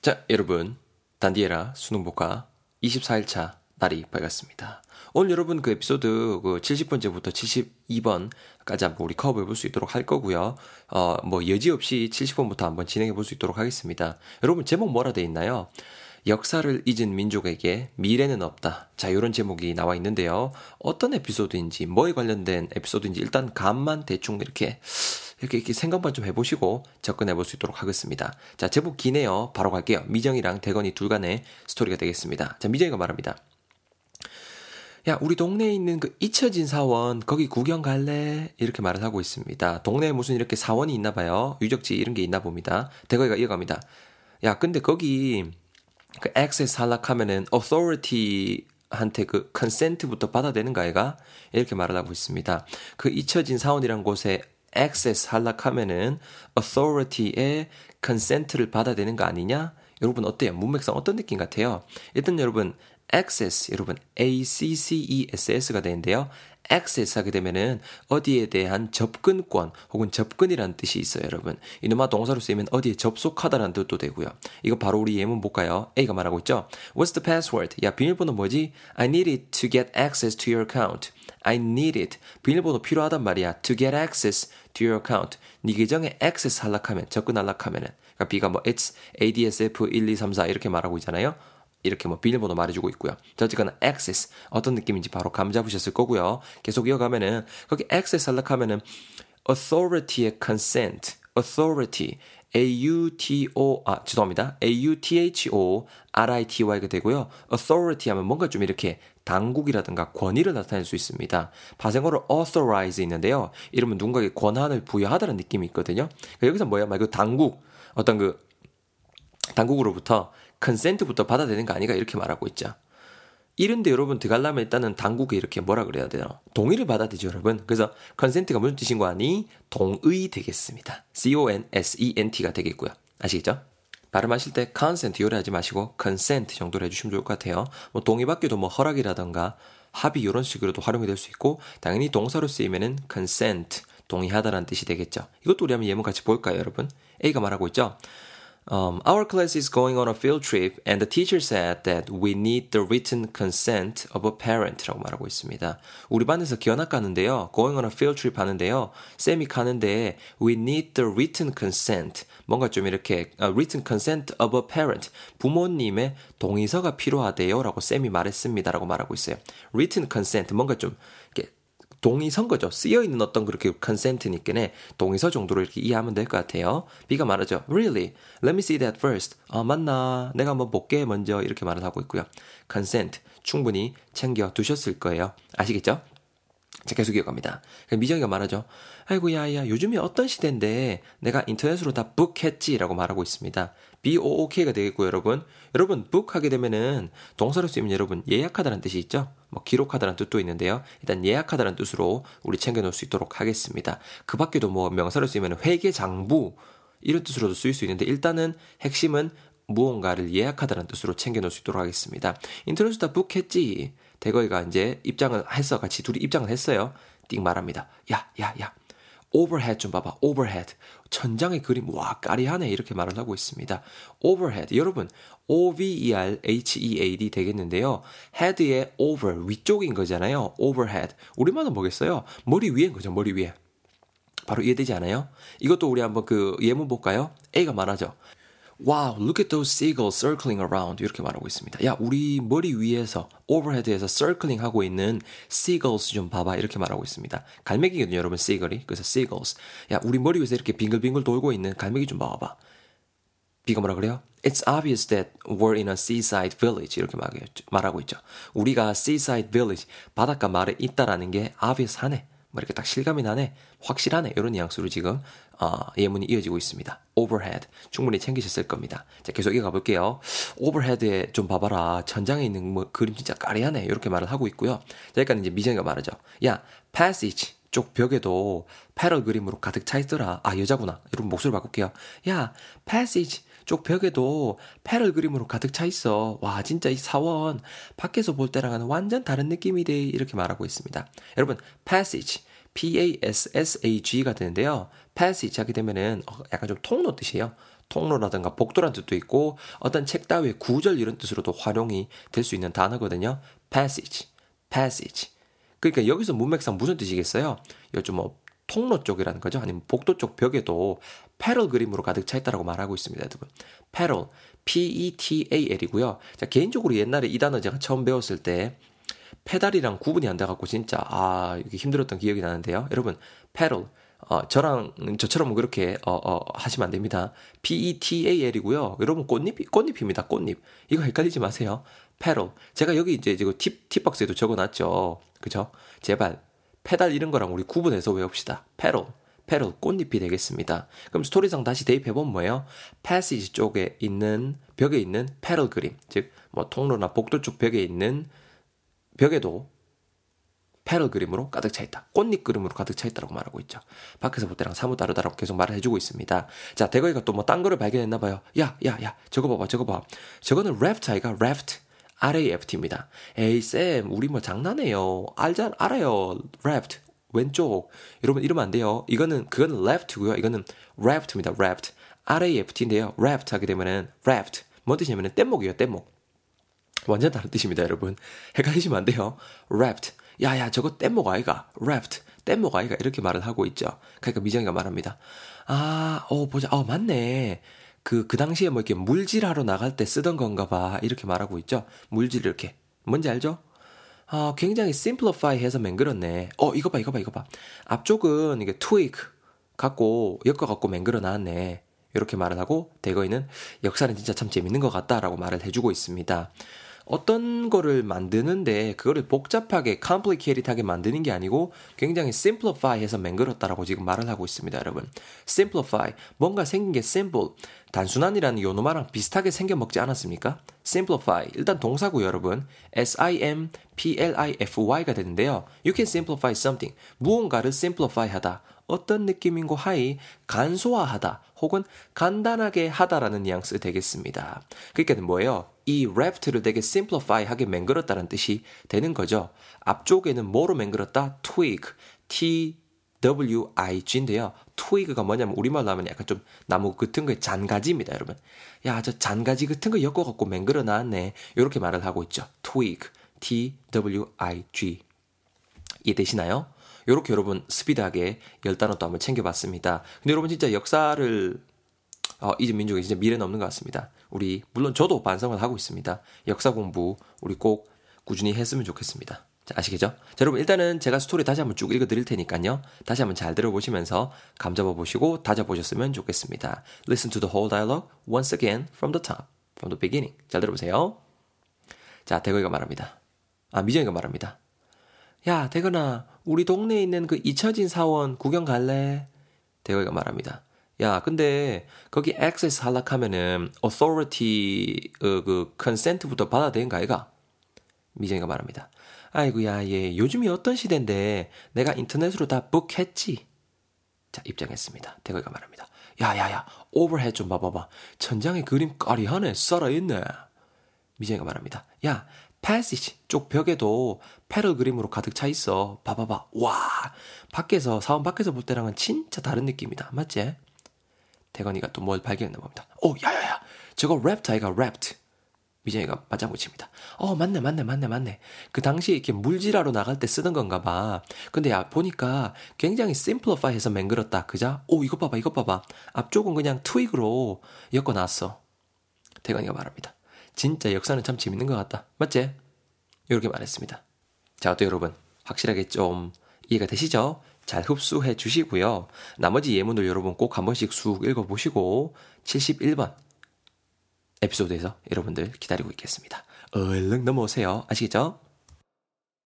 자, 여러분. 단디에라 수능복화 24일차 날이 밝았습니다. 오늘 여러분 그 에피소드 그 70번째부터 72번까지 한번 우리 커버해 볼 수 있도록 할 거고요. 어, 뭐 여지없이 70번부터 한번 진행해 볼 수 있도록 하겠습니다. 여러분 제목 뭐라 돼 있나요? 역사를 잊은 민족에게 미래는 없다. 자, 이런 제목이 나와 있는데요. 어떤 에피소드인지, 뭐에 관련된 에피소드인지 일단 감만 대충 이렇게 이렇게, 이렇게 생각만 좀 해보시고 접근해 볼 수 있도록 하겠습니다. 자, 제목 기네요. 바로 갈게요. 미정이랑 대건이 둘 간의 스토리가 되겠습니다. 자, 미정이가 말합니다. 야, 우리 동네에 있는 그 잊혀진 사원, 거기 구경 갈래? 이렇게 말을 하고 있습니다. 동네에 무슨 이렇게 사원이 있나 봐요. 유적지 이런 게 있나 봅니다. 대거이가 이어갑니다. 야, 근데 거기 그 액세스 하락하면은 authority 한테 그 컨센트부터 받아내는 거 아이가? 이렇게 말을 하고 있습니다. 그 잊혀진 사원이란 곳에 access 하락하면은 authority의 consent를 받아내는 거 아니냐? 여러분 어때요? 문맥상 어떤 느낌 같아요? 일단 여러분 access 여러분 A C C E S S가 되는데요. Access 하게 되면은 어디에 대한 접근권 혹은 접근이라는 뜻이 있어요, 여러분. 이놈아 동사로 쓰이면 어디에 접속하다라는 뜻도 되고요. 이거 바로 우리 예문 볼까요? A가 말하고 있죠. What's the password? 야, 비밀번호 뭐지? I need it to get access to your account. I need it. 비밀번호 필요하단 말이야. To get access to your account. 네 계정에 access 하락하면, 접근 하락하면은. 그러니까 B가 뭐 it's ADSF 1, 2, 3, 4 이렇게 말하고 있잖아요. 이렇게 뭐 비밀번호 말해주고 있고요. 자, 어쨌거나 access 어떤 느낌인지 바로 감 잡으셨을 거고요. 계속 이어가면은 거기 access 하락하면은 authority의 consent, authority, A-U-T-O, 아, 죄송합니다. A-U-T-H-O-R-I-T-Y가 되고요. authority 하면 뭔가 좀 이렇게 당국이라든가 권위를 나타낼 수 있습니다. 파생어로 authorize 있는데요. 이러면 누군가에게 권한을 부여하다는 느낌이 있거든요. 그러니까 여기서 뭐야? 말그 당국, 어떤 그 당국으로부터 컨센트부터 받아들이는 거 아니가 이렇게 말하고 있죠. 이런데 여러분 들어가려면 일단은 당국에 이렇게 뭐라 그래야 되나 동의를 받아야 되죠 여러분. 그래서 컨센트가 무슨 뜻인 거 아니? 동의 되겠습니다. C-O-N-S-E-N-T가 되겠고요. 아시겠죠? 발음하실 때 consent 요래하지 마시고 consent 정도로 해주시면 좋을 것 같아요. 뭐 동의 받기도 뭐 허락이라던가 합의 이런 식으로도 활용이 될 수 있고 당연히 동사로 쓰이면은 consent 동의하다라는 뜻이 되겠죠. 이것도 우리 한번 예문 같이 볼까요 여러분? A가 말하고 있죠 Um, our class is going on a field trip and the teacher said that we need the written consent of a parent라고 말하고 있습니다. 우리 반에서 견학 가는데요. going on a field trip 하는데요. 쌤이 가는데 we need the written consent. 뭔가 좀 이렇게 uh, written consent of a parent. 부모님의 동의서가 필요하대요라고 쌤이 말했습니다라고 말하고 있어요. written consent 뭔가 좀 동의선 거죠. 쓰여 있는 어떤 그렇게 컨센트니까네 동의서 정도로 이렇게 이해하면 될 것 같아요. B가 말하죠. Really? Let me see that first. 아 맞나? 내가 한번 볼게 먼저 이렇게 말을 하고 있고요. consent 충분히 챙겨 두셨을 거예요. 아시겠죠? 자, 계속 이어갑니다. 미정이가 말하죠. 아이고, 야, 야, 요즘에 어떤 시대인데 내가 인터넷으로 다 book했지 라고 말하고 있습니다. BOOK가 되겠고, 여러분. 여러분, book 하게 되면은 동사로 쓰이면 여러분 예약하다는 뜻이 있죠? 뭐 기록하다는 뜻도 있는데요. 일단 예약하다는 뜻으로 우리 챙겨놓을 수 있도록 하겠습니다. 그 밖에도 뭐 명사로 쓰이면 회계 장부 이런 뜻으로도 쓰일 수 있는데 일단은 핵심은 무언가를 예약하다는 뜻으로 챙겨놓을 수 있도록 하겠습니다. 인터넷으로 다 book했지. 대거이가 이제 입장을 했어. 같이 둘이 입장을 했어요. 띵 말합니다. 야, 야, 야. overhead 좀 봐봐. overhead. 천장의 그림 와 까리하네 이렇게 말을 하고 있습니다. overhead 여러분 O-V-E-R-H-E-A-D 되겠는데요. head의 over 위쪽인 거잖아요. overhead 우리말은 뭐겠어요? 머리 위인 거죠. 머리 위에. 바로 이해되지 않아요? 이것도 우리 한번 그 예문 볼까요? A가 말하죠. Wow, look at those seagulls circling around. 이렇게 말하고 있습니다. 야, 우리 머리 위에서, overhead에서 circling 하고 있는 seagulls 좀 봐봐. 이렇게 말하고 있습니다. 갈매기거든요, 여러분, seagull이. 그래서 seagulls. 야, 우리 머리 위에서 이렇게 빙글빙글 돌고 있는 갈매기 좀 봐봐. 비가 뭐라 그래요? It's obvious that we're in a seaside village. 이렇게 말하고 있죠. 우리가 seaside village, 바닷가 마을에 있다라는 게 obvious 하네. 뭐 이렇게 딱 실감이 나네. 확실하네. 이런 뉘앙스로 지금 어, 예문이 이어지고 있습니다. overhead 충분히 챙기셨을 겁니다. 자 계속 이어가 볼게요. overhead에 좀 봐봐라. 천장에 있는 뭐 그림 진짜 까리하네. 이렇게 말을 하고 있고요. 자 여기까지 이제 미정이가 말하죠. 야 passage 쪽 벽에도 패럴 그림으로 가득 차 있더라. 아 여자구나. 여러분 목소리 바꿀게요. 야 passage 쪽 벽에도 패럴 그림으로 가득 차 있어. 와, 진짜 이 사원 밖에서 볼 때랑은 완전 다른 느낌이 돼. 이렇게 말하고 있습니다. 여러분, passage P-A-S-S-A-G가 되는데요. passage 하게 되면은 어, 약간 좀 통로 뜻이에요. 통로라든가 복도란 뜻도 있고 어떤 책 따위의 구절 이런 뜻으로도 활용이 될 수 있는 단어거든요. passage, passage. 그러니까 여기서 문맥상 무슨 뜻이겠어요? 요즘 뭐 통로 쪽이라는 거죠. 아니면 복도 쪽 벽에도 패럴 그림으로 가득 차 있다라고 말하고 있습니다, 여러분. 패럴, P-E-T-A-L이고요. 자, 개인적으로 옛날에 이 단어 제가 처음 배웠을 때 페달이랑 구분이 안 돼갖고 진짜 아 이게 힘들었던 기억이 나는데요. 여러분, petal 어, 저랑 저처럼 그렇게 어, 어, 하시면 안 됩니다. P-E-T-A-L이고요. 여러분 꽃잎 꽃잎입니다. 꽃잎. 이거 헷갈리지 마세요. petal. 제가 여기 이제 이거 팁 팁박스에도 적어놨죠. 그죠? 제발 페달 이런 거랑 우리 구분해서 외웁시다. petal. petal 꽃잎이 되겠습니다. 그럼 스토리상 다시 대입해보면 뭐예요? passage 쪽에 있는 벽에 있는 petal 그림, 즉 뭐 통로나 복도 쪽 벽에 있는 벽에도 패럴 그림으로 가득 차 있다. 꽃잎 그림으로 가득 차 있다라고 말하고 있죠. 밖에서 볼 때랑 사뭇 다르다라고 계속 말을 해주고 있습니다. 자, 대거이가 또 뭐 딴 거를 발견했나 봐요. 야, 야, 야, 저거 봐봐, 저거 봐. 저거는 raft 아이가 raft. RAFT입니다. 에이, 쌤, 우리 뭐 장난해요. 알자, 알아요. raft. 왼쪽. 여러분, 이러면 안 돼요. 이거는, 그거는 left고요. 이거는 raft입니다. raft. RAFT인데요. raft 하게 되면은, raft. 뭔 뜻이냐면은, 뗏목이에요, 뗏목. 완전 다른 뜻입니다, 여러분. 헷갈리시면 안 돼요. raft. 야, 야, 저거 뗏목 아이가. raft. 뗏목 아이가. 이렇게 말을 하고 있죠. 그러니까 미정이가 말합니다. 아, 어, 보자. 어, 맞네. 그, 그 당시에 뭐 이렇게 물질하러 나갈 때 쓰던 건가 봐. 이렇게 말하고 있죠. 물질 이렇게. 뭔지 알죠? 아, 굉장히 simplify 해서 맹글었네. 어, 이거 봐, 이거 봐, 이거 봐. 앞쪽은 이게 tweak 갖고, 엮어 갖고 맹글어 놨네. 이렇게 말을 하고, 대거이는 역사는 진짜 참 재밌는 것 같다라고 말을 해주고 있습니다. 어떤 거를 만드는데 그거를 복잡하게 complicated하게 만드는 게 아니고 굉장히 simplify 해서 맹글었다라고 지금 말을 하고 있습니다, 여러분. simplify 뭔가 생긴 게 simple 단순한이라는 요노마랑 비슷하게 생겨 먹지 않았습니까? simplify 일단 동사고요, 여러분. s i m p l i f y가 되는데요. you can simplify something 무언가를 simplify 하다. 어떤 느낌인고 하이 간소화하다 혹은 간단하게 하다라는 뉘앙스 되겠습니다. 그러니까 뭐예요? 이 raft를 되게 simplify하게 맹글었다는 뜻이 되는 거죠. 앞쪽에는 뭐로 맹글었다? twig, T-W-I-G인데요. twig가 뭐냐면 우리말로 하면 약간 좀 나무 같은 거에 잔가지입니다, 여러분. 야, 저 잔가지 같은 거 엮어 갖고 맹글어 놨네. 이렇게 말을 하고 있죠. twig, T-W-I-G. 이해되시나요? 요렇게 여러분 스피드하게 열 단어 또 한번 챙겨봤습니다. 근데 여러분 진짜 역사를 어, 이제 민족이 진짜 미래는 없는 것 같습니다. 우리 물론 저도 반성을 하고 있습니다. 역사 공부 우리 꼭 꾸준히 했으면 좋겠습니다. 자, 아시겠죠? 자, 여러분 일단은 제가 스토리 다시 한번 쭉 읽어드릴 테니까요. 다시 한번 잘 들어보시면서 감 잡아보시고 다져보셨으면 좋겠습니다. Listen to the whole dialogue once again from the top, from the beginning. 잘 들어보세요. 자, 대거이가 말합니다. 아, 미정이가 말합니다. 야, 대건아, 우리 동네에 있는 그 잊혀진 사원 구경 갈래? 대거이가 말합니다. 야, 근데 거기 access 할라카면은 authority 어, 그 consent부터 받아야 되는 거 아이가? 미정이가 말합니다. 아이고야, 얘 요즘이 어떤 시대인데 내가 인터넷으로 다 book했지. 자, 입장했습니다. 대거이가 말합니다. 야 야 야, overhead 좀 봐봐봐. 천장에 그림 까리하네, 살아있네. 미정이가 말합니다. 야, passage 쪽 벽에도 petal 그림으로 가득 차 있어. 봐봐봐. 와, 밖에서 사원 밖에서 볼 때랑은 진짜 다른 느낌이다. 맞지? 대건이가 또 뭘 발견했나 봅니다. 오, 야야야, 저거 raft 아이가 raft. 미정이가 맞장구칩니다. 어, 맞네, 맞네, 맞네, 맞네. 그 당시에 이렇게 물질하러 나갈 때 쓰던 건가 봐. 근데 야, 보니까 굉장히 simplify 해서 맹글었다. 그자? 오, 이것 봐봐, 이것 봐봐. 앞쪽은 그냥 트윅으로 엮어놨어. 대건이가 말합니다. 진짜 역사는 참 재밌는 것 같다. 맞지? 이렇게 말했습니다. 자, 또 여러분. 확실하게 좀 이해가 되시죠? 잘 흡수해 주시고요. 나머지 예문을 여러분 꼭 한 번씩 쑥 읽어보시고 71번 에피소드에서 여러분들 기다리고 있겠습니다. 얼른 넘어오세요. 아시겠죠?